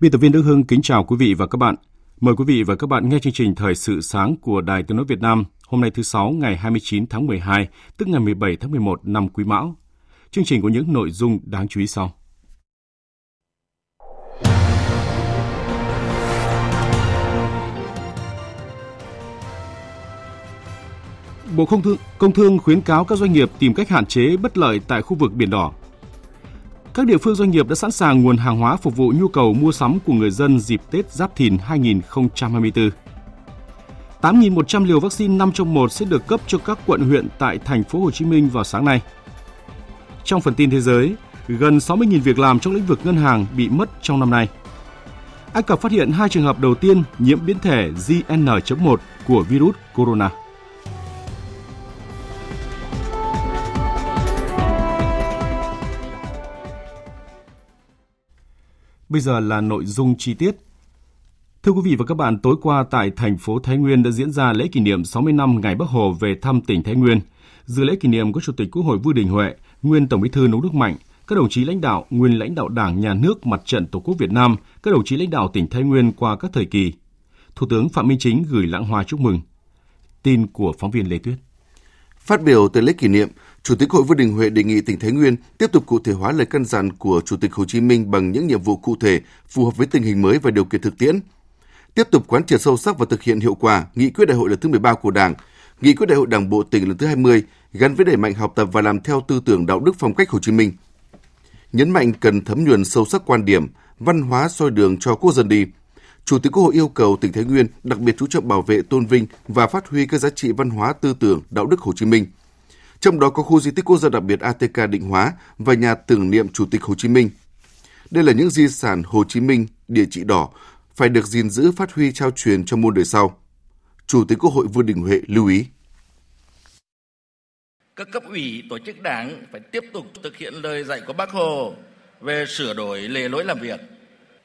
Biên tập viên Đức Hưng kính chào quý vị và các bạn. Mời quý vị và các bạn nghe chương trình Thời sự sáng của Đài Tiếng nói Việt Nam hôm nay thứ Sáu ngày 29 tháng 12, tức ngày 17 tháng 11 năm Quý Mão. Chương trình có những nội dung đáng chú ý sau. Bộ Công Thương, Công Thương khuyến cáo các doanh nghiệp tìm cách hạn chế bất lợi tại khu vực Biển Đỏ các địa phương doanh nghiệp đã sẵn sàng nguồn hàng hóa phục vụ nhu cầu mua sắm của người dân dịp Tết Giáp Thìn 2024. 8.100 liều vaccine 5 trong 1 sẽ được cấp cho các quận huyện tại thành phố Hồ Chí Minh vào sáng nay. Trong phần tin thế giới, gần 60.000 việc làm trong lĩnh vực ngân hàng bị mất trong năm nay. Ai Cập phát hiện hai trường hợp đầu tiên nhiễm biến thể JN.1 của virus corona. Bây giờ là nội dung chi tiết. Thưa quý vị và các bạn, tối qua tại thành phố Thái Nguyên đã diễn ra lễ kỷ niệm 60 năm ngày Bắc Hồ về thăm tỉnh Thái Nguyên. Dự lễ kỷ niệm có Chủ tịch Quốc hội Vương Đình Huệ, nguyên Tổng Bí thư Nông Đức Mạnh, các đồng chí lãnh đạo, nguyên lãnh đạo Đảng, Nhà nước, Mặt trận Tổ quốc Việt Nam, các đồng chí lãnh đạo tỉnh Thái Nguyên qua các thời kỳ. Thủ tướng Phạm Minh Chính gửi lãng hoa chúc mừng. Tin của phóng viên Lê Tuyết. Phát biểu tại lễ kỷ niệm, Chủ tịch Hội Vương Đình Huệ đề nghị tỉnh Thái Nguyên tiếp tục cụ thể hóa lời căn dặn của Chủ tịch Hồ Chí Minh bằng những nhiệm vụ cụ thể phù hợp với tình hình mới và điều kiện thực tiễn. Tiếp tục quán triệt sâu sắc và thực hiện hiệu quả nghị quyết đại hội lần thứ 13 của Đảng, nghị quyết đại hội Đảng bộ tỉnh lần thứ 20 gắn với đẩy mạnh học tập và làm theo tư tưởng đạo đức phong cách Hồ Chí Minh. Nhấn mạnh cần thấm nhuần sâu sắc quan điểm, văn hóa soi đường cho quốc dân đi. Chủ tịch Quốc hội yêu cầu tỉnh Thái Nguyên đặc biệt chú trọng bảo vệ, tôn vinh và phát huy các giá trị văn hóa tư tưởng, đạo đức Hồ Chí Minh – trong đó có khu di tích quốc gia đặc biệt ATK Định Hóa và nhà tưởng niệm Chủ tịch Hồ Chí Minh. Đây là những di sản Hồ Chí Minh, địa chỉ đỏ, phải được gìn giữ phát huy trao truyền cho muôn đời sau. Chủ tịch Quốc hội Vương Đình Huệ lưu ý. Các cấp ủy, tổ chức đảng phải tiếp tục thực hiện lời dạy của Bác Hồ về sửa đổi lề lối làm việc,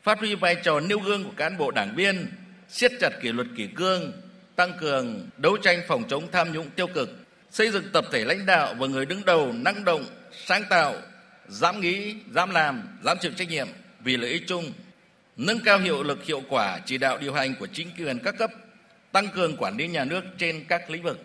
phát huy vai trò nêu gương của cán bộ đảng viên, siết chặt kỷ luật kỷ cương, tăng cường đấu tranh phòng chống tham nhũng tiêu cực, xây dựng tập thể lãnh đạo và người đứng đầu năng động, sáng tạo, dám nghĩ, dám làm, dám chịu trách nhiệm vì lợi ích chung, nâng cao hiệu lực hiệu quả chỉ đạo điều hành của chính quyền các cấp, tăng cường quản lý nhà nước trên các lĩnh vực,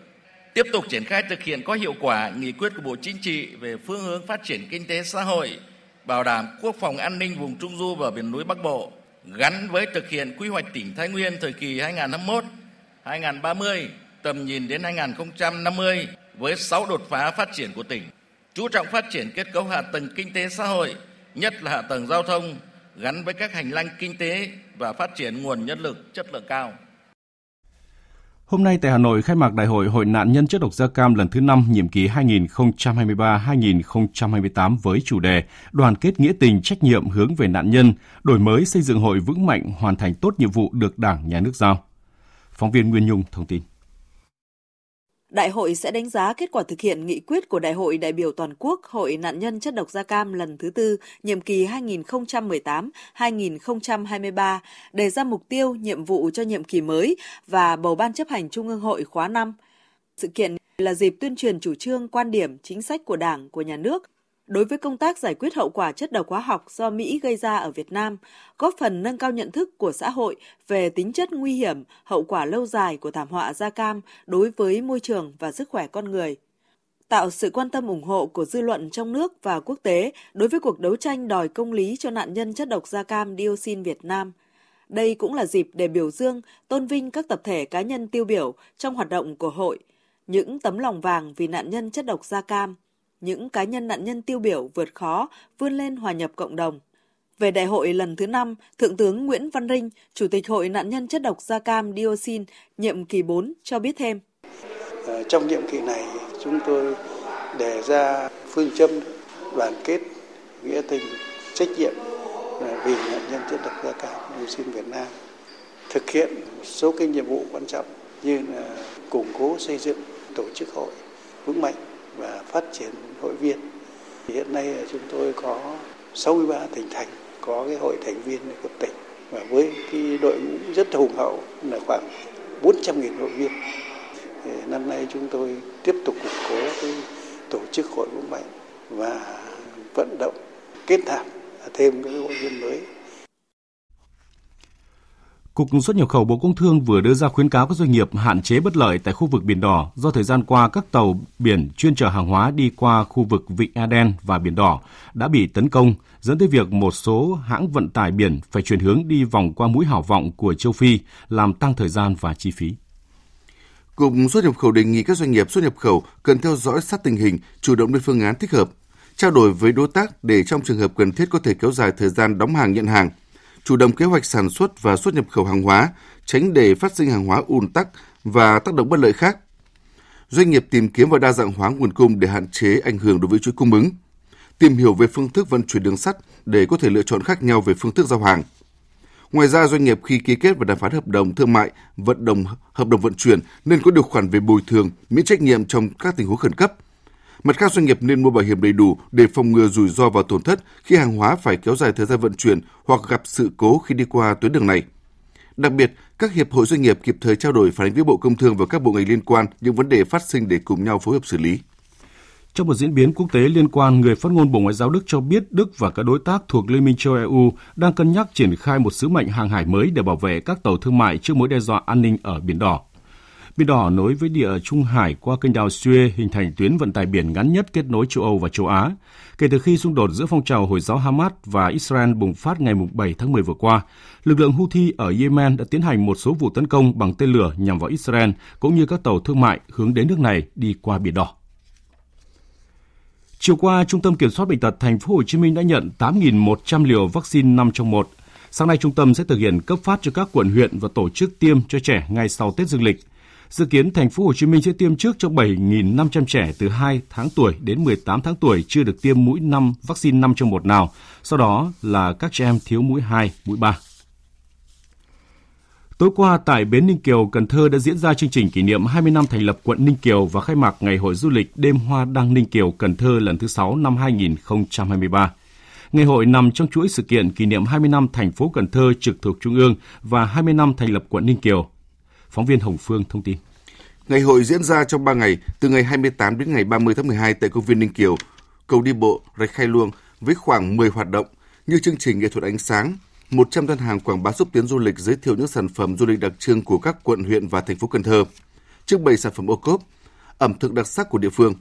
tiếp tục triển khai thực hiện có hiệu quả nghị quyết của Bộ Chính trị về phương hướng phát triển kinh tế xã hội, bảo đảm quốc phòng an ninh vùng Trung du và miền núi Bắc Bộ, gắn với thực hiện quy hoạch tỉnh Thái Nguyên thời kỳ 2021 2030 tầm nhìn đến 2050 với 6 đột phá phát triển của tỉnh, chú trọng phát triển kết cấu hạ tầng kinh tế xã hội, nhất là hạ tầng giao thông gắn với các hành lang kinh tế và phát triển nguồn nhân lực chất lượng cao. Hôm nay tại Hà Nội khai mạc Đại hội Hội nạn nhân chất độc da cam lần thứ 5 nhiệm kỳ 2023-2028 với chủ đề Đoàn kết nghĩa tình trách nhiệm hướng về nạn nhân, đổi mới xây dựng hội vững mạnh hoàn thành tốt nhiệm vụ được Đảng, Nhà nước giao. Phóng viên Nguyên Nhung thông tin. Đại hội sẽ đánh giá kết quả thực hiện nghị quyết của Đại hội đại biểu toàn quốc Hội nạn nhân chất độc da cam lần thứ tư, nhiệm kỳ 2018-2023, đề ra mục tiêu, nhiệm vụ cho nhiệm kỳ mới và bầu ban chấp hành Trung ương hội khóa 5. Sự kiện là dịp tuyên truyền chủ trương, quan điểm, chính sách của Đảng, của Nhà nước đối với công tác giải quyết hậu quả chất độc hóa học do Mỹ gây ra ở Việt Nam, góp phần nâng cao nhận thức của xã hội về tính chất nguy hiểm, hậu quả lâu dài của thảm họa da cam đối với môi trường và sức khỏe con người tạo sự quan tâm ủng hộ của dư luận trong nước và quốc tế đối với cuộc đấu tranh đòi công lý cho nạn nhân chất độc da cam dioxin Việt Nam. Đây cũng là dịp để biểu dương, tôn vinh các tập thể cá nhân tiêu biểu trong hoạt động của hội, những tấm lòng vàng vì nạn nhân chất độc da cam – những cá nhân nạn nhân tiêu biểu vượt khó, vươn lên hòa nhập cộng đồng. Về đại hội lần thứ 5, Thượng tướng Nguyễn Văn Rinh, Chủ tịch Hội nạn nhân chất độc da cam dioxin nhiệm kỳ 4 cho biết thêm. Ờ, trong nhiệm kỳ này, chúng tôi đề ra phương châm đoàn kết, nghĩa tình, trách nhiệm ờ, vì nạn nhân chất độc da cam dioxin Việt Nam thực hiện một số cái nhiệm vụ quan trọng như là củng cố xây dựng tổ chức hội vững mạnh và phát triển hội viên. Hiện nay chúng tôi có 63 tỉnh thành, có cái hội thành viên của tỉnh và với cái đội ngũ rất hùng hậu là khoảng 400.000 hội viên. Thì năm nay chúng tôi tiếp tục củng cố cái tổ chức hội vững mạnh và vận động kết nạp thêm các hội viên mới Cục xuất nhập khẩu Bộ Công Thương vừa đưa ra khuyến cáo các doanh nghiệp hạn chế bất lợi tại khu vực Biển Đỏ do thời gian qua các tàu biển chuyên chở hàng hóa đi qua khu vực Vịnh Aden và Biển Đỏ đã bị tấn công, dẫn tới việc một số hãng vận tải biển phải chuyển hướng đi vòng qua mũi hảo vọng của châu Phi, làm tăng thời gian và chi phí. Cục xuất nhập khẩu đề nghị các doanh nghiệp xuất nhập khẩu cần theo dõi sát tình hình, chủ động lên phương án thích hợp, trao đổi với đối tác để trong trường hợp cần thiết có thể kéo dài thời gian đóng hàng nhận hàng – chủ động kế hoạch sản xuất và xuất nhập khẩu hàng hóa, tránh để phát sinh hàng hóa ùn tắc và tác động bất lợi khác. Doanh nghiệp tìm kiếm và đa dạng hóa nguồn cung để hạn chế ảnh hưởng đối với chuỗi cung ứng. Tìm hiểu về phương thức vận chuyển đường sắt để có thể lựa chọn khác nhau về phương thức giao hàng. Ngoài ra, doanh nghiệp khi ký kết và đàm phán hợp đồng thương mại, vận động hợp đồng vận chuyển nên có điều khoản về bồi thường, miễn trách nhiệm trong các tình huống khẩn cấp – Mặt khác, doanh nghiệp nên mua bảo hiểm đầy đủ để phòng ngừa rủi ro và tổn thất khi hàng hóa phải kéo dài thời gian vận chuyển hoặc gặp sự cố khi đi qua tuyến đường này. Đặc biệt, các hiệp hội doanh nghiệp kịp thời trao đổi phản ánh với Bộ Công Thương và các bộ ngành liên quan những vấn đề phát sinh để cùng nhau phối hợp xử lý. Trong một diễn biến quốc tế liên quan, người phát ngôn Bộ Ngoại giao Đức cho biết Đức và các đối tác thuộc Liên minh châu EU đang cân nhắc triển khai một sứ mệnh hàng hải mới để bảo vệ các tàu thương mại trước mối đe dọa an ninh ở Biển Đỏ. Biển Đỏ nối với địa Trung Hải qua kênh đào Suez hình thành tuyến vận tải biển ngắn nhất kết nối châu Âu và châu Á. Kể từ khi xung đột giữa phong trào Hồi giáo Hamas và Israel bùng phát ngày 7 tháng 10 vừa qua, lực lượng Houthi ở Yemen đã tiến hành một số vụ tấn công bằng tên lửa nhằm vào Israel cũng như các tàu thương mại hướng đến nước này đi qua Biển Đỏ. Chiều qua, Trung tâm Kiểm soát bệnh tật thành phố Hồ Chí Minh đã nhận 8.100 liều vaccine 5 trong 1. Sáng nay, trung tâm sẽ thực hiện cấp phát cho các quận huyện và tổ chức tiêm cho trẻ ngay sau Tết Dương lịch. Dự kiến thành phố Hồ Chí Minh sẽ tiêm trước cho 7.500 trẻ từ 2 tháng tuổi đến 18 tháng tuổi chưa được tiêm mũi 5 vaccine 5 trong một nào, sau đó là các trẻ em thiếu mũi 2, mũi 3. Tối qua tại Bến Ninh Kiều, Cần Thơ đã diễn ra chương trình kỷ niệm 20 năm thành lập quận Ninh Kiều và khai mạc Ngày hội du lịch đêm hoa đăng Ninh Kiều Cần Thơ lần thứ 6 năm 2023. Ngày hội nằm trong chuỗi sự kiện kỷ niệm 20 năm thành phố Cần Thơ trực thuộc Trung ương và 20 năm thành lập quận Ninh Kiều. Phóng viên Hồng Phương thông tin. Ngày hội diễn ra trong 3 ngày, từ ngày 28 đến ngày 30 tháng 12 tại công viên Ninh Kiều, cầu đi bộ Rạch Khai Luông với khoảng 10 hoạt động như chương trình nghệ thuật ánh sáng, 100 gian hàng quảng bá xúc tiến du lịch giới thiệu những sản phẩm du lịch đặc trưng của các quận huyện và thành phố Cần Thơ, trưng bày sản phẩm ô cốp, ẩm thực đặc sắc của địa phương.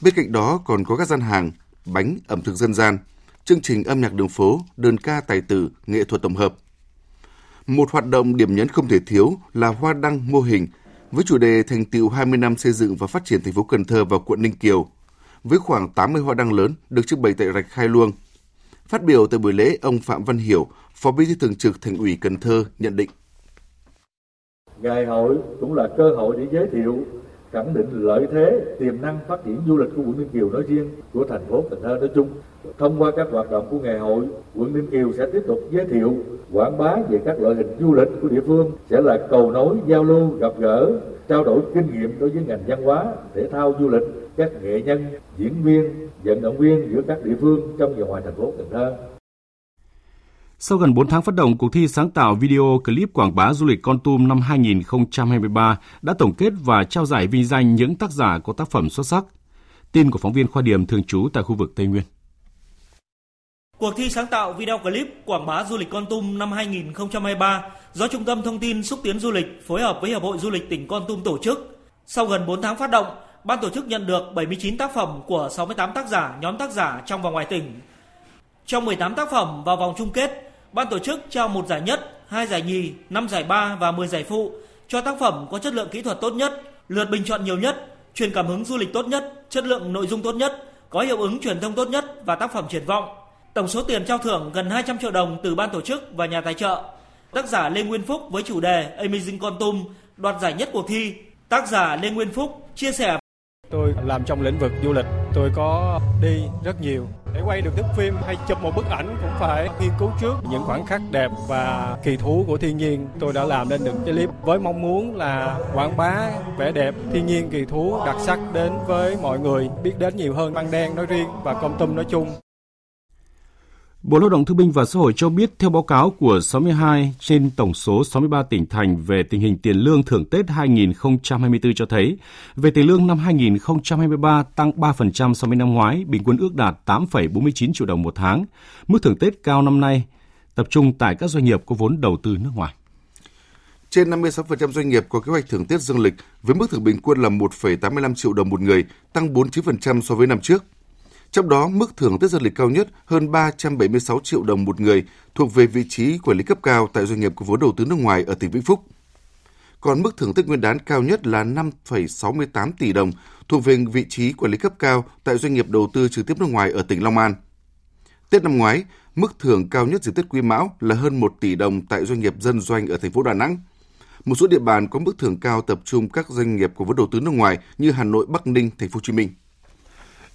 Bên cạnh đó còn có các gian hàng, bánh, ẩm thực dân gian, chương trình âm nhạc đường phố, đơn ca tài tử, nghệ thuật tổng hợp. Một hoạt động điểm nhấn không thể thiếu là hoa đăng mô hình với chủ đề thành tựu 20 năm xây dựng và phát triển thành phố Cần Thơ và quận Ninh Kiều, với khoảng 80 hoa đăng lớn được trưng bày tại rạch Khai Luông. Phát biểu tại buổi lễ, ông Phạm Văn Hiểu, Phó Bí thư Thường trực Thành ủy Cần Thơ nhận định. Ngày hội cũng là cơ hội để giới thiệu, khẳng định lợi thế, tiềm năng phát triển du lịch của quận Ninh Kiều nói riêng, của thành phố Cần Thơ nói chung Thông qua các hoạt động của ngày hội, quận Ninh Kiều sẽ tiếp tục giới thiệu, quảng bá về các loại hình du lịch của địa phương, sẽ là cầu nối, giao lưu, gặp gỡ, trao đổi kinh nghiệm đối với ngành văn hóa, thể thao du lịch, các nghệ nhân, diễn viên, vận động viên giữa các địa phương trong và ngoài thành phố Cần Thơ. Sau gần 4 tháng phát động, cuộc thi sáng tạo video clip quảng bá du lịch Con Tum năm 2023 đã tổng kết và trao giải vinh danh những tác giả có tác phẩm xuất sắc. Tin của phóng viên Khoa Điểm thường trú tại khu vực Tây Nguyên. Cuộc thi sáng tạo video clip quảng bá du lịch Con Tum năm 2023 do Trung tâm Thông tin Xúc tiến Du lịch phối hợp với Hiệp hội Du lịch tỉnh Con Tum tổ chức. Sau gần 4 tháng phát động, ban tổ chức nhận được 79 tác phẩm của 68 tác giả, nhóm tác giả trong và ngoài tỉnh. Trong 18 tác phẩm vào vòng chung kết, ban tổ chức trao một giải nhất, hai giải nhì, năm giải ba và 10 giải phụ cho tác phẩm có chất lượng kỹ thuật tốt nhất, lượt bình chọn nhiều nhất, truyền cảm hứng du lịch tốt nhất, chất lượng nội dung tốt nhất, có hiệu ứng truyền thông tốt nhất và tác phẩm triển vọng. Tổng số tiền trao thưởng gần 200 triệu đồng từ ban tổ chức và nhà tài trợ. Tác giả Lê Nguyên Phúc với chủ đề Amazing Con Tum đoạt giải nhất cuộc thi. Tác giả Lê Nguyên Phúc chia sẻ Tôi làm trong lĩnh vực du lịch, tôi có đi rất nhiều. Để quay được thước phim hay chụp một bức ảnh cũng phải nghiên cứu trước những khoảnh khắc đẹp và kỳ thú của thiên nhiên. Tôi đã làm nên được cái clip với mong muốn là quảng bá vẻ đẹp thiên nhiên kỳ thú đặc sắc đến với mọi người, biết đến nhiều hơn Măng Đen nói riêng và Con Tum nói chung. Bộ Lao động Thương binh và Xã hội cho biết theo báo cáo của 62 trên tổng số 63 tỉnh thành về tình hình tiền lương thưởng Tết 2024 cho thấy, về tiền lương năm 2023 tăng 3% so với năm ngoái, bình quân ước đạt 8,49 triệu đồng một tháng. Mức thưởng Tết cao năm nay tập trung tại các doanh nghiệp có vốn đầu tư nước ngoài. Trên 56% doanh nghiệp có kế hoạch thưởng Tết dương lịch với mức thưởng bình quân là 1,85 triệu đồng một người, tăng 49% so với năm trước. Trong đó, mức thưởng Tết dương lịch cao nhất hơn 376 triệu đồng một người thuộc về vị trí quản lý cấp cao tại doanh nghiệp có vốn đầu tư nước ngoài ở tỉnh Vĩnh Phúc. Còn mức thưởng Tết Nguyên đán cao nhất là 5,68 tỷ đồng thuộc về vị trí quản lý cấp cao tại doanh nghiệp đầu tư trực tiếp nước ngoài ở tỉnh Long An. Tết năm ngoái, mức thưởng cao nhất dịp Tết Quý Mão là hơn 1 tỷ đồng tại doanh nghiệp dân doanh ở thành phố Đà Nẵng. Một số địa bàn có mức thưởng cao tập trung các doanh nghiệp có vốn đầu tư nước ngoài như Hà Nội, Bắc Ninh, Thành phố Hồ Chí Minh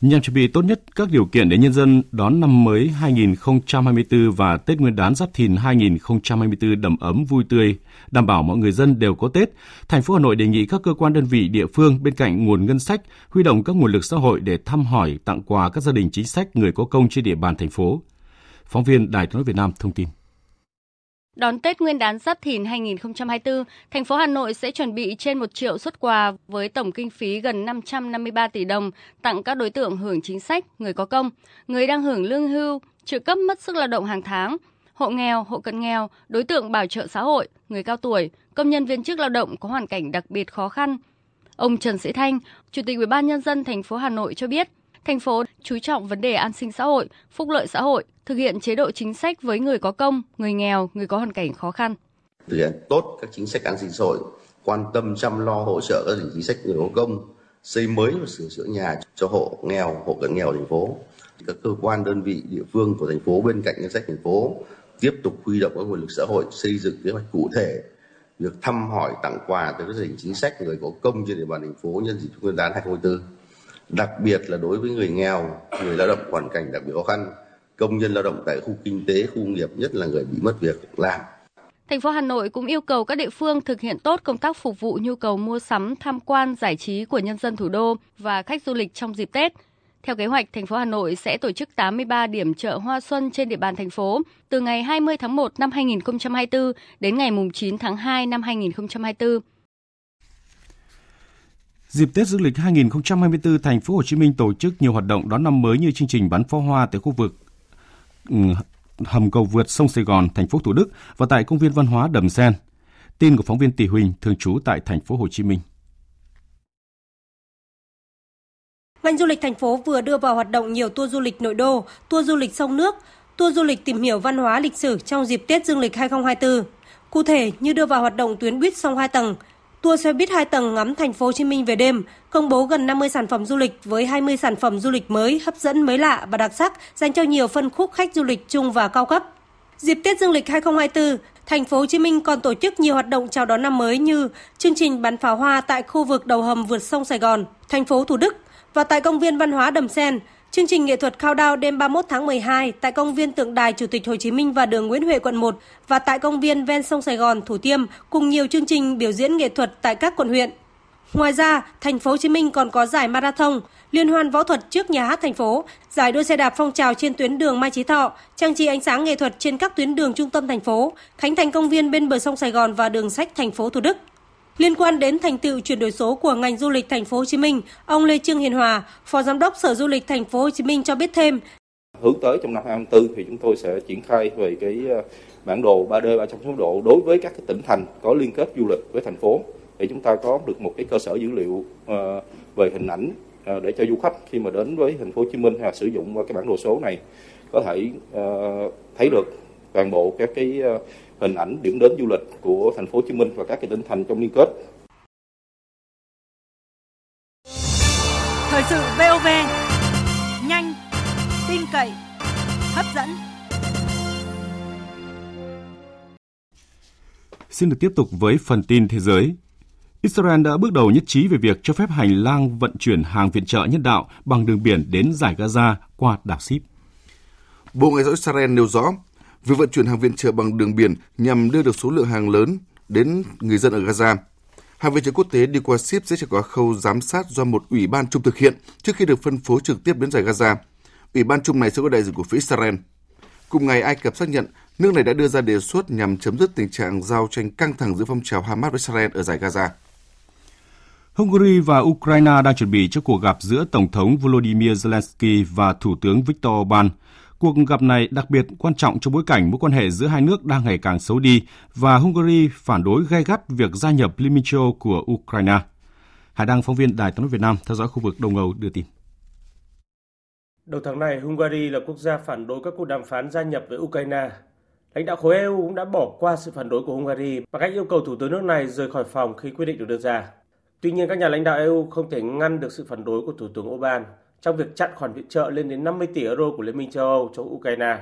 nhằm chuẩn bị tốt nhất các điều kiện để nhân dân đón năm mới 2024 và Tết Nguyên đán Giáp Thìn 2024 đầm ấm vui tươi, đảm bảo mọi người dân đều có Tết, thành phố Hà Nội đề nghị các cơ quan đơn vị địa phương bên cạnh nguồn ngân sách huy động các nguồn lực xã hội để thăm hỏi, tặng quà các gia đình chính sách người có công trên địa bàn thành phố. Phóng viên Đài Tiếng nói Việt Nam thông tin. Đón Tết Nguyên đán Giáp Thìn 2024, thành phố Hà Nội sẽ chuẩn bị trên 1 triệu xuất quà với tổng kinh phí gần 553 tỷ đồng tặng các đối tượng hưởng chính sách, người có công, người đang hưởng lương hưu, trợ cấp mất sức lao động hàng tháng, hộ nghèo, hộ cận nghèo, đối tượng bảo trợ xã hội, người cao tuổi, công nhân viên chức lao động có hoàn cảnh đặc biệt khó khăn. Ông Trần Sĩ Thanh, Chủ tịch Ủy ban nhân dân thành phố Hà Nội cho biết, thành phố chú trọng vấn đề an sinh xã hội, phúc lợi xã hội, thực hiện chế độ chính sách với người có công, người nghèo, người có hoàn cảnh khó khăn. Thực hiện tốt các chính sách an sinh xã hội, quan tâm chăm lo hỗ trợ các chính sách người có công, xây mới và sửa chữa nhà cho hộ nghèo, hộ cận nghèo thành phố. Các cơ quan đơn vị địa phương của thành phố bên cạnh ngân sách thành phố tiếp tục huy động các nguồn lực xã hội xây dựng kế hoạch cụ thể việc thăm hỏi tặng quà tới các gia đình chính sách người có công trên địa bàn thành phố nhân dịp Nguyên đán 2024 đặc biệt là đối với người nghèo, người lao động hoàn cảnh đặc biệt khó khăn, công nhân lao động tại khu kinh tế, khu nghiệp, nhất là người bị mất việc làm. Thành phố Hà Nội cũng yêu cầu các địa phương thực hiện tốt công tác phục vụ nhu cầu mua sắm, tham quan, giải trí của nhân dân thủ đô và khách du lịch trong dịp Tết. Theo kế hoạch, thành phố Hà Nội sẽ tổ chức 83 điểm chợ hoa xuân trên địa bàn thành phố từ ngày 20 tháng 1 năm 2024 đến ngày 9 tháng 2 năm 2024. Dịp Tết Dương lịch 2024, thành phố Hồ Chí Minh tổ chức nhiều hoạt động đón năm mới như chương trình bắn pháo hoa tại khu vực ừ, hầm cầu vượt sông Sài Gòn, thành phố Thủ Đức và tại công viên văn hóa Đầm Sen. Tin của phóng viên Tỷ Huỳnh thường trú tại thành phố Hồ Chí Minh. Ngành du lịch thành phố vừa đưa vào hoạt động nhiều tour du lịch nội đô, tour du lịch sông nước, tour du lịch tìm hiểu văn hóa lịch sử trong dịp Tết Dương lịch 2024. Cụ thể như đưa vào hoạt động tuyến buýt sông hai tầng, Tour xe buýt 2 tầng ngắm thành phố Hồ Chí Minh về đêm, công bố gần 50 sản phẩm du lịch với 20 sản phẩm du lịch mới, hấp dẫn, mới lạ và đặc sắc dành cho nhiều phân khúc khách du lịch trung và cao cấp. Dịp Tết Dương lịch 2024, thành phố Hồ Chí Minh còn tổ chức nhiều hoạt động chào đón năm mới như chương trình bắn pháo hoa tại khu vực đầu hầm vượt sông Sài Gòn, thành phố Thủ Đức và tại công viên văn hóa Đầm Sen, Chương trình nghệ thuật cao đao đêm 31 tháng 12 tại công viên tượng đài Chủ tịch Hồ Chí Minh và đường Nguyễn Huệ quận 1 và tại công viên ven sông Sài Gòn Thủ Tiêm cùng nhiều chương trình biểu diễn nghệ thuật tại các quận huyện. Ngoài ra, thành phố Hồ Chí Minh còn có giải marathon, liên hoan võ thuật trước nhà hát thành phố, giải đua xe đạp phong trào trên tuyến đường Mai Chí Thọ, trang trí ánh sáng nghệ thuật trên các tuyến đường trung tâm thành phố, khánh thành công viên bên bờ sông Sài Gòn và đường sách thành phố Thủ Đức. Liên quan đến thành tựu chuyển đổi số của ngành du lịch thành phố Hồ Chí Minh, ông Lê Trương Hiền Hòa, Phó Giám đốc Sở Du lịch thành phố Hồ Chí Minh cho biết thêm. Hướng tới trong năm 2024 thì chúng tôi sẽ triển khai về cái ờ, bản đồ 3D 360 độ đối với các cái tỉnh thành có liên kết du lịch với thành phố để chúng ta có được một cái cơ sở dữ liệu ờ, về hình ảnh ờ, để cho du khách khi mà đến với thành phố Hồ Chí Minh hay sử dụng cái bản đồ số này có thể thấy được toàn bộ các cái hình ảnh điểm đến du lịch của thành phố Hồ Chí Minh và các cái tỉnh thành trong liên kết. Thời sự VOV nhanh cậy, hấp dẫn. Xin được tiếp tục với phần tin thế giới. Israel đã bước đầu nhất trí về việc cho phép hành lang vận chuyển hàng viện trợ nhân đạo bằng đường biển đến giải Gaza qua đảo Ship. Bộ Ngoại giao Israel nêu rõ, việc vận chuyển hàng viện trợ bằng đường biển nhằm đưa được số lượng hàng lớn đến người dân ở Gaza. Hàng viện trợ quốc tế đi qua ship sẽ trải qua khâu giám sát do một ủy ban chung thực hiện trước khi được phân phối trực tiếp đến giải Gaza. Ủy ban chung này sẽ có đại diện của phía Israel. Cùng ngày, Ai Cập xác nhận nước này đã đưa ra đề xuất nhằm chấm dứt tình trạng giao tranh căng thẳng giữa phong trào Hamas với Israel ở giải Gaza. Hungary và Ukraine đang chuẩn bị cho cuộc gặp giữa Tổng thống Volodymyr Zelensky và Thủ tướng Viktor Orbán. Cuộc gặp này đặc biệt quan trọng trong bối cảnh mối quan hệ giữa hai nước đang ngày càng xấu đi và Hungary phản đối gay gắt việc gia nhập Liên minh châu của Ukraine. Hải Đăng, phóng viên Đài tiếng nói Việt Nam theo dõi khu vực Đông Âu đưa tin. Đầu tháng này, Hungary là quốc gia phản đối các cuộc đàm phán gia nhập với Ukraine. Lãnh đạo khối EU cũng đã bỏ qua sự phản đối của Hungary bằng cách yêu cầu thủ tướng nước này rời khỏi phòng khi quyết định được đưa ra. Tuy nhiên, các nhà lãnh đạo EU không thể ngăn được sự phản đối của Thủ tướng Orbán trong việc chặn khoản viện trợ lên đến 50 tỷ euro của Liên minh châu Âu cho Ukraine.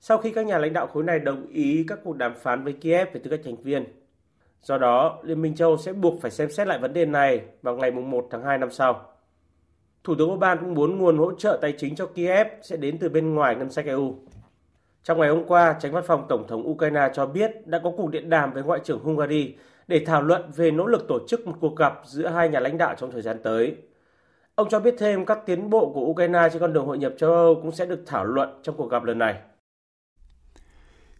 Sau khi các nhà lãnh đạo khối này đồng ý các cuộc đàm phán với Kiev về tư cách thành viên. Do đó, Liên minh châu Âu sẽ buộc phải xem xét lại vấn đề này vào ngày 1 tháng 2 năm sau. Thủ tướng Orbán cũng muốn nguồn hỗ trợ tài chính cho Kiev sẽ đến từ bên ngoài ngân sách EU. Trong ngày hôm qua, tránh văn phòng Tổng thống Ukraine cho biết đã có cuộc điện đàm với Ngoại trưởng Hungary để thảo luận về nỗ lực tổ chức một cuộc gặp giữa hai nhà lãnh đạo trong thời gian tới. Ông cho biết thêm các tiến bộ của Ukraine trên con đường hội nhập châu Âu cũng sẽ được thảo luận trong cuộc gặp lần này.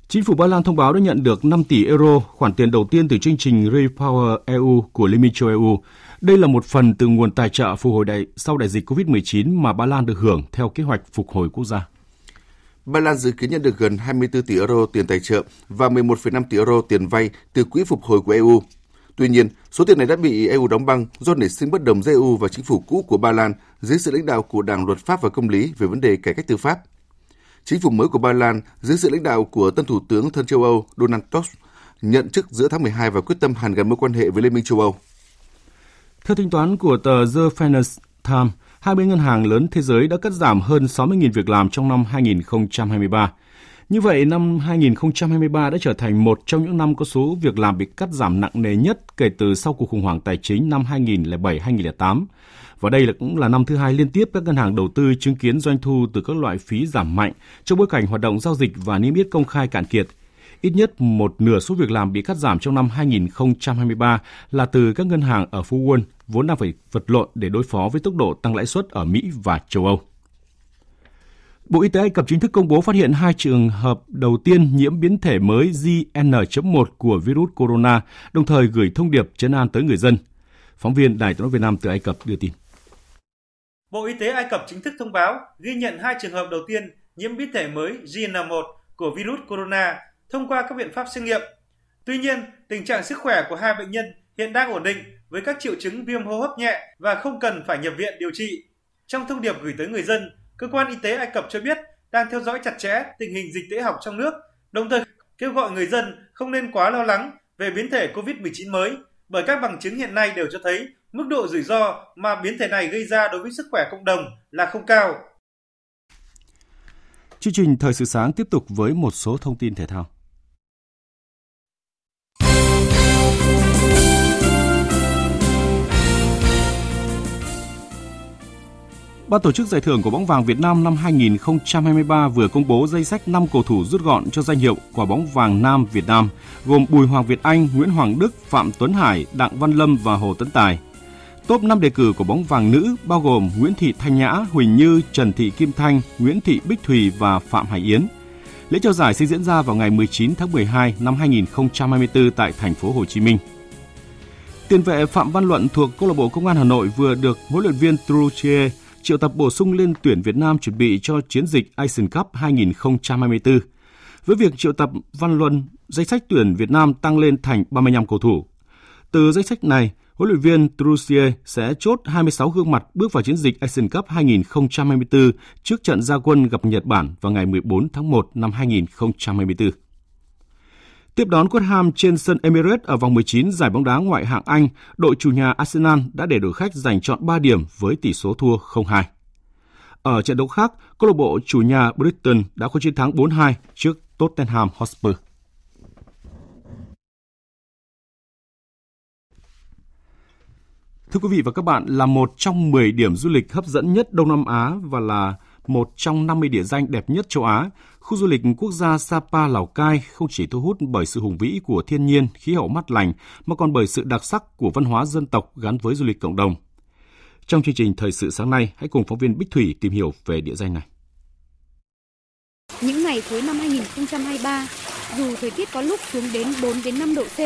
Chính phủ Ba Lan thông báo đã nhận được 5 tỷ euro, khoản tiền đầu tiên từ chương trình Repower EU của Liên minh châu EU. Đây là một phần từ nguồn tài trợ phục hồi đại sau đại dịch COVID-19 mà Ba Lan được hưởng theo kế hoạch phục hồi quốc gia. Ba Lan dự kiến nhận được gần 24 tỷ euro tiền tài trợ và 11,5 tỷ euro tiền vay từ quỹ phục hồi của EU. Tuy nhiên, số tiền này đã bị EU đóng băng do nảy sinh bất đồng giữa EU và chính phủ cũ của Ba Lan dưới sự lãnh đạo của Đảng Luật pháp và Công lý về vấn đề cải cách tư pháp. Chính phủ mới của Ba Lan dưới sự lãnh đạo của tân thủ tướng thân châu Âu Donald Tusk nhận chức giữa tháng 12 và quyết tâm hàn gắn mối quan hệ với Liên minh châu Âu. Theo tính toán của tờ The Financial Times, hai bên ngân hàng lớn thế giới đã cắt giảm hơn 60.000 việc làm trong năm 2023. Như vậy, năm 2023 đã trở thành một trong những năm có số việc làm bị cắt giảm nặng nề nhất kể từ sau cuộc khủng hoảng tài chính năm 2007-2008. Và đây là cũng là năm thứ hai liên tiếp các ngân hàng đầu tư chứng kiến doanh thu từ các loại phí giảm mạnh trong bối cảnh hoạt động giao dịch và niêm yết công khai cạn kiệt. Ít nhất một nửa số việc làm bị cắt giảm trong năm 2023 là từ các ngân hàng ở Phú Quân, vốn đang phải vật lộn để đối phó với tốc độ tăng lãi suất ở Mỹ và châu Âu. Bộ Y tế Ai Cập chính thức công bố phát hiện hai trường hợp đầu tiên nhiễm biến thể mới JN.1 của virus corona, đồng thời gửi thông điệp chấn an tới người dân. Phóng viên Đài tiếng nói Việt Nam từ Ai Cập đưa tin. Bộ Y tế Ai Cập chính thức thông báo ghi nhận hai trường hợp đầu tiên nhiễm biến thể mới JN1 của virus corona thông qua các biện pháp xét nghiệm. Tuy nhiên, tình trạng sức khỏe của hai bệnh nhân hiện đang ổn định với các triệu chứng viêm hô hấp nhẹ và không cần phải nhập viện điều trị. Trong thông điệp gửi tới người dân, cơ quan y tế Ai Cập cho biết đang theo dõi chặt chẽ tình hình dịch tễ học trong nước, đồng thời kêu gọi người dân không nên quá lo lắng về biến thể COVID-19 mới bởi các bằng chứng hiện nay đều cho thấy mức độ rủi ro mà biến thể này gây ra đối với sức khỏe cộng đồng là không cao. Chương trình Thời sự sáng tiếp tục với một số thông tin thể thao. Ban tổ chức giải thưởng của bóng vàng Việt Nam năm 2023 vừa công bố danh sách 5 cầu thủ rút gọn cho danh hiệu quả bóng vàng Nam Việt Nam, gồm Bùi Hoàng Việt Anh, Nguyễn Hoàng Đức, Phạm Tuấn Hải, Đặng Văn Lâm và Hồ Tấn Tài. Top 5 đề cử của bóng vàng nữ bao gồm Nguyễn Thị Thanh Nhã, Huỳnh Như, Trần Thị Kim Thanh, Nguyễn Thị Bích Thùy và Phạm Hải Yến. Lễ trao giải sẽ diễn ra vào ngày 19 tháng 12 năm 2024 tại thành phố Hồ Chí Minh. Tiền vệ Phạm Văn Luận thuộc câu lạc bộ Công an Hà Nội vừa được huấn luyện viên Truchier triệu tập bổ sung lên tuyển Việt Nam chuẩn bị cho chiến dịch Asian Cup 2024. Với việc triệu tập Văn Luân, danh sách tuyển Việt Nam tăng lên thành 35 cầu thủ. Từ danh sách này, huấn luyện viên Trussier sẽ chốt 26 gương mặt bước vào chiến dịch Asian Cup 2024 trước trận gia quân gặp Nhật Bản vào ngày 14 tháng 1 năm 2024. Tiếp đón West Ham trên sân Emirates ở vòng 19 giải bóng đá ngoại hạng Anh, đội chủ nhà Arsenal đã để đội khách giành chọn 3 điểm với tỷ số thua 0-2. Ở trận đấu khác, câu lạc bộ chủ nhà Brighton đã có chiến thắng 4-2 trước Tottenham Hotspur. Thưa quý vị và các bạn, là một trong 10 điểm du lịch hấp dẫn nhất Đông Nam Á và là một trong 50 địa danh đẹp nhất châu Á, khu du lịch quốc gia Sapa Lào Cai không chỉ thu hút bởi sự hùng vĩ của thiên nhiên, khí hậu mát lành, mà còn bởi sự đặc sắc của văn hóa dân tộc gắn với du lịch cộng đồng. Trong chương trình Thời sự sáng nay, hãy cùng phóng viên Bích Thủy tìm hiểu về địa danh này. Những ngày cuối năm 2023, dù thời tiết có lúc xuống đến 4 đến 5 độ C,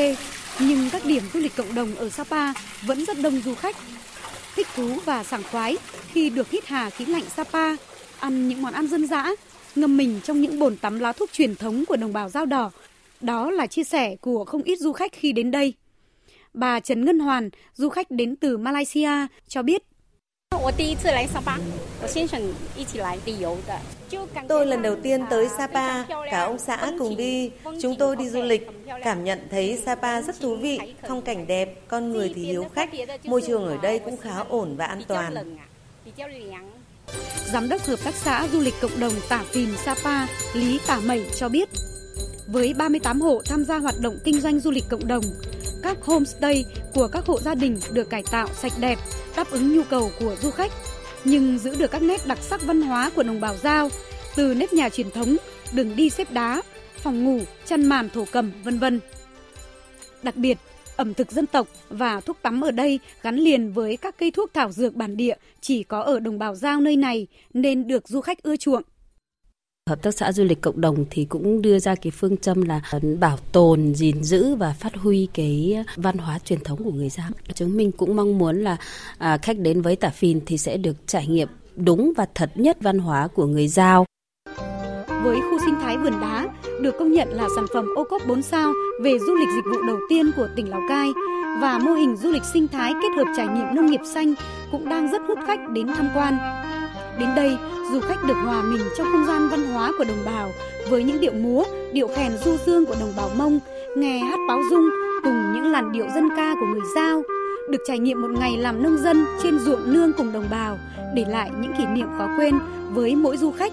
nhưng các điểm du lịch cộng đồng ở Sapa vẫn rất đông du khách. Thích thú và sảng khoái khi được hít hà khí lạnh Sapa, ăn những món ăn dân dã, ngâm mình trong những bồn tắm lá thuốc truyền thống của đồng bào dao đỏ. Đó là chia sẻ của không ít du khách khi đến đây. Bà Trần Ngân Hoàn, du khách đến từ Malaysia, cho biết Tôi lần đầu tiên tới Sapa, cả ông xã cùng đi. Chúng tôi đi du lịch, cảm nhận thấy Sapa rất thú vị, phong cảnh đẹp, con người thì hiếu khách, môi trường ở đây cũng khá ổn và an toàn. Giám đốc Hợp tác xã Du lịch Cộng đồng Tả Phìn Sapa, Lý Tả Mẩy cho biết, với 38 hộ tham gia hoạt động kinh doanh du lịch cộng đồng, các homestay của các hộ gia đình được cải tạo sạch đẹp, đáp ứng nhu cầu của du khách, nhưng giữ được các nét đặc sắc văn hóa của đồng bào Giao, từ nếp nhà truyền thống, đường đi xếp đá, phòng ngủ, chăn màn thổ cầm, vân vân. Đặc biệt, ẩm thực dân tộc và thuốc tắm ở đây gắn liền với các cây thuốc thảo dược bản địa chỉ có ở đồng bào Giao nơi này nên được du khách ưa chuộng. Hợp tác xã du lịch cộng đồng thì cũng đưa ra cái phương châm là bảo tồn, gìn giữ và phát huy cái văn hóa truyền thống của người Giao. Chúng mình cũng mong muốn là à, khách đến với Tả Phìn thì sẽ được trải nghiệm đúng và thật nhất văn hóa của người Giao. Với khu sinh thái vườn đá được công nhận là sản phẩm ô cốp 4 sao về du lịch dịch vụ đầu tiên của tỉnh Lào Cai và mô hình du lịch sinh thái kết hợp trải nghiệm nông nghiệp xanh cũng đang rất hút khách đến tham quan. Đến đây, du khách được hòa mình trong không gian văn hóa của đồng bào với những điệu múa, điệu khèn du dương của đồng bào Mông, nghe hát báo dung cùng những làn điệu dân ca của người Giao, được trải nghiệm một ngày làm nông dân trên ruộng nương cùng đồng bào, để lại những kỷ niệm khó quên với mỗi du khách.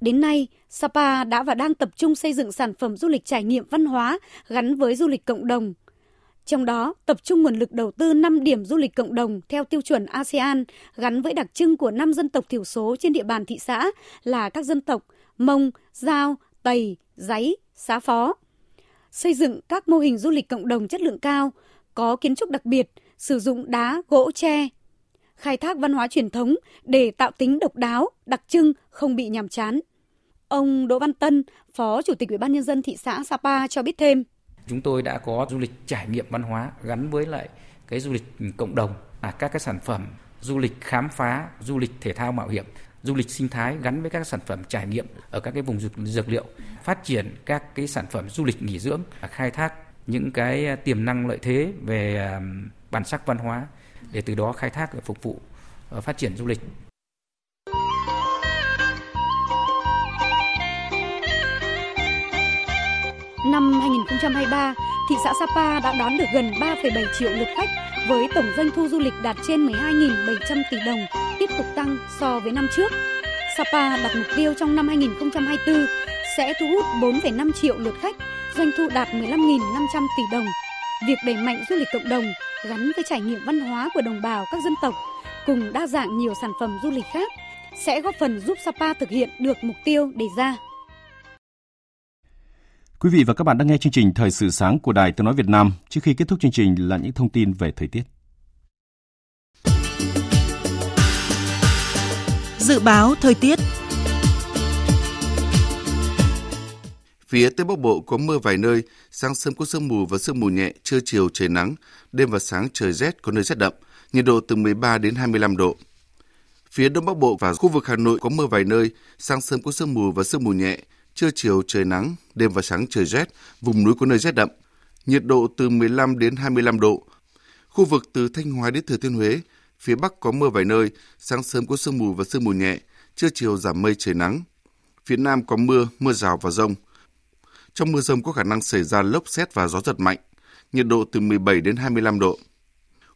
Đến nay, Sapa đã và đang tập trung xây dựng sản phẩm du lịch trải nghiệm văn hóa gắn với du lịch cộng đồng – trong đó, tập trung nguồn lực đầu tư 5 điểm du lịch cộng đồng theo tiêu chuẩn ASEAN gắn với đặc trưng của 5 dân tộc thiểu số trên địa bàn thị xã là các dân tộc Mông, Giao, Tây, Giấy, Xá Phó. Xây dựng các mô hình du lịch cộng đồng chất lượng cao, có kiến trúc đặc biệt, sử dụng đá, gỗ, tre. Khai thác văn hóa truyền thống để tạo tính độc đáo, đặc trưng, không bị nhàm chán. Ông Đỗ Văn Tân, Phó Chủ tịch Ủy ban nhân dân thị xã Sapa cho biết thêm. Chúng tôi đã có du lịch trải nghiệm văn hóa gắn với lại cái du lịch cộng đồng là các cái sản phẩm du lịch khám phá, du lịch thể thao mạo hiểm, du lịch sinh thái gắn với các sản phẩm trải nghiệm ở các cái vùng dược, dược liệu, phát triển các cái sản phẩm du lịch nghỉ dưỡng, à, khai thác những cái à, tiềm năng lợi thế về à, bản sắc văn hóa để từ đó khai thác và phục vụ ờ, phát triển du lịch Năm 2023, thị xã Sapa đã đón được gần 3,7 triệu lượt khách với tổng doanh thu du lịch đạt trên 12.700 tỷ đồng, tiếp tục tăng so với năm trước. Sapa đặt mục tiêu trong năm 2024 sẽ thu hút 4,5 triệu lượt khách, doanh thu đạt 15.500 tỷ đồng. Việc đẩy mạnh du lịch cộng đồng gắn với trải nghiệm văn hóa của đồng bào các dân tộc cùng đa dạng nhiều sản phẩm du lịch khác sẽ góp phần giúp Sapa thực hiện được mục tiêu đề ra. Quý vị và các bạn đang nghe chương trình Thời sự sáng của Đài Tiếng Nói Việt Nam. Trước khi kết thúc chương trình là những thông tin về thời tiết. Dự báo thời tiết Phía Tây Bắc Bộ có mưa vài nơi, sáng sớm có sương mù và sương mù nhẹ, trưa chiều trời nắng, đêm và sáng trời rét có nơi rét đậm, nhiệt độ từ 13 đến 25 độ. Phía Đông Bắc Bộ và khu vực Hà Nội có mưa vài nơi, sáng sớm có sương mù và sương mù nhẹ, trưa chiều trời nắng, đêm và sáng trời rét, vùng núi có nơi rét đậm. Nhiệt độ từ 15 đến 25 độ. Khu vực từ Thanh Hóa đến Thừa Thiên Huế, phía Bắc có mưa vài nơi, sáng sớm có sương mù và sương mù nhẹ, trưa chiều giảm mây trời nắng. Phía Nam có mưa, mưa rào và rông. Trong mưa rông có khả năng xảy ra lốc xét và gió giật mạnh, nhiệt độ từ 17 đến 25 độ.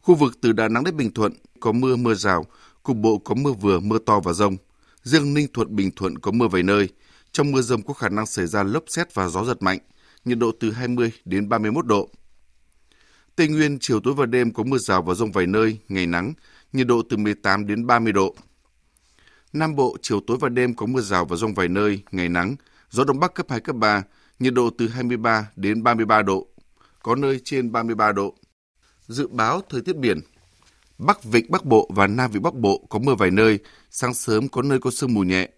Khu vực từ Đà Nẵng đến Bình Thuận có mưa, mưa rào, cục bộ có mưa vừa, mưa to và rông. Riêng Ninh Thuận, Bình Thuận có mưa vài nơi. Trong mưa rông có khả năng xảy ra lốc xét và gió giật mạnh, nhiệt độ từ 20 đến 31 độ. Tây Nguyên chiều tối và đêm có mưa rào và rông vài nơi, ngày nắng, nhiệt độ từ 18 đến 30 độ. Nam Bộ chiều tối và đêm có mưa rào và rông vài nơi, ngày nắng, gió đông bắc cấp 2 cấp 3, nhiệt độ từ 23 đến 33 độ, có nơi trên 33 độ. Dự báo thời tiết biển. Bắc Vịnh Bắc Bộ và Nam Vịnh Bắc Bộ có mưa vài nơi, sáng sớm có nơi có sương mù nhẹ.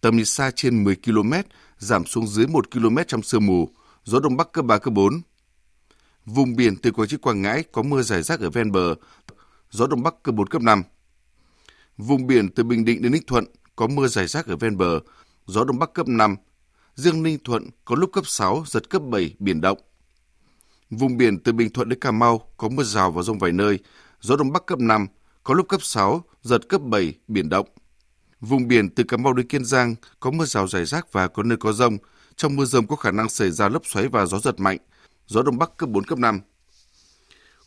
Tầm nhìn xa trên 10 km, giảm xuống dưới 1 km trong sương mù, gió đông bắc cấp 3 cấp 4. Vùng biển từ Quảng Trị Quảng Ngãi có mưa rải rác ở ven bờ, gió đông bắc cấp 4 cấp 5. Vùng biển từ Bình Định đến Ninh Thuận có mưa rải rác ở ven bờ, gió đông bắc cấp 5. Riêng Ninh Thuận có lúc cấp 6, giật cấp 7, biển động. Vùng biển từ Bình Thuận đến Cà Mau có mưa rào và rông vài nơi, gió đông bắc cấp 5, có lúc cấp 6, giật cấp 7, biển động. Vùng biển từ Cà Mau đến Kiên Giang có mưa rào rải rác và có nơi có rông. Trong mưa rông có khả năng xảy ra lốc xoáy và gió giật mạnh, gió đông bắc cấp 4, cấp 5.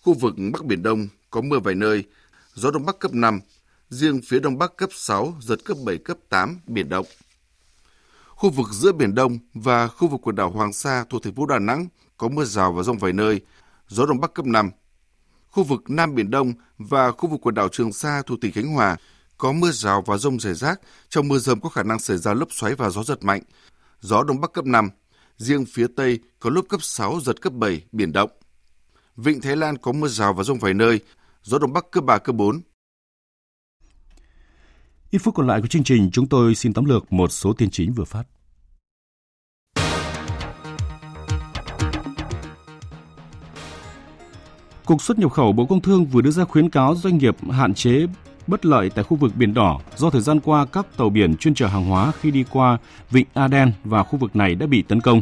Khu vực Bắc Biển Đông có mưa vài nơi, gió đông bắc cấp 5, riêng phía đông bắc cấp 6, giật cấp 7, cấp 8, biển động. Khu vực giữa Biển Đông và khu vực quần đảo Hoàng Sa thuộc thành phố Đà Nẵng có mưa rào và rông vài nơi, gió đông bắc cấp 5. Khu vực Nam Biển Đông và khu vực quần đảo Trường Sa thuộc tỉnh Khánh Hòa có mưa rào và rông rải rác, trong mưa rông có khả năng xảy ra lốc xoáy và gió giật mạnh, gió đông bắc cấp 5, riêng phía Tây có lúc cấp 6, giật cấp 7, biển động. Vịnh Thái Lan có mưa rào và rông vài nơi, gió đông bắc cấp 3, cấp 4. Ít phút còn lại của chương trình, chúng tôi xin tóm lược một số tin chính vừa phát. Cục xuất nhập khẩu Bộ Công Thương vừa đưa ra khuyến cáo doanh nghiệp hạn chế bất lợi tại khu vực Biển Đỏ do thời gian qua các tàu biển chuyên chở hàng hóa khi đi qua Vịnh Aden và khu vực này đã bị tấn công.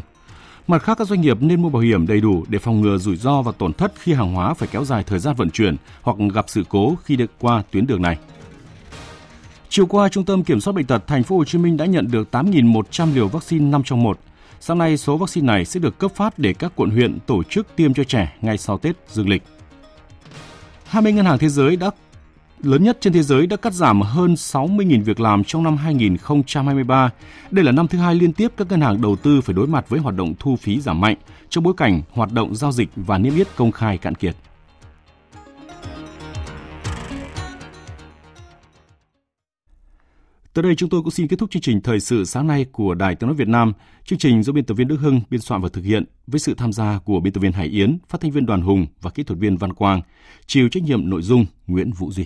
Mặt khác, các doanh nghiệp nên mua bảo hiểm đầy đủ để phòng ngừa rủi ro và tổn thất khi hàng hóa phải kéo dài thời gian vận chuyển hoặc gặp sự cố khi đi qua tuyến đường này. Chiều qua, Trung tâm Kiểm soát bệnh tật Thành phố Hồ Chí Minh đã nhận được 8.100 liều vaccine 5 trong 1. Sáng nay, số vaccine này sẽ được cấp phát để các quận huyện tổ chức tiêm cho trẻ ngay sau Tết dương lịch. 20 ngân hàng thế giới đã lớn nhất trên thế giới đã cắt giảm hơn 60.000 việc làm trong năm 2023. Đây là năm thứ hai liên tiếp các ngân hàng đầu tư phải đối mặt với hoạt động thu phí giảm mạnh trong bối cảnh hoạt động giao dịch và niêm yết công khai cạn kiệt. Tới đây chúng tôi cũng xin kết thúc chương trình thời sự sáng nay của Đài Tiếng nói Việt Nam. Chương trình do biên tập viên Đức Hưng biên soạn và thực hiện với sự tham gia của biên tập viên Hải Yến, phát thanh viên Đoàn Hùng và kỹ thuật viên Văn Quang. Chịu trách nhiệm nội dung Nguyễn Vũ Duy.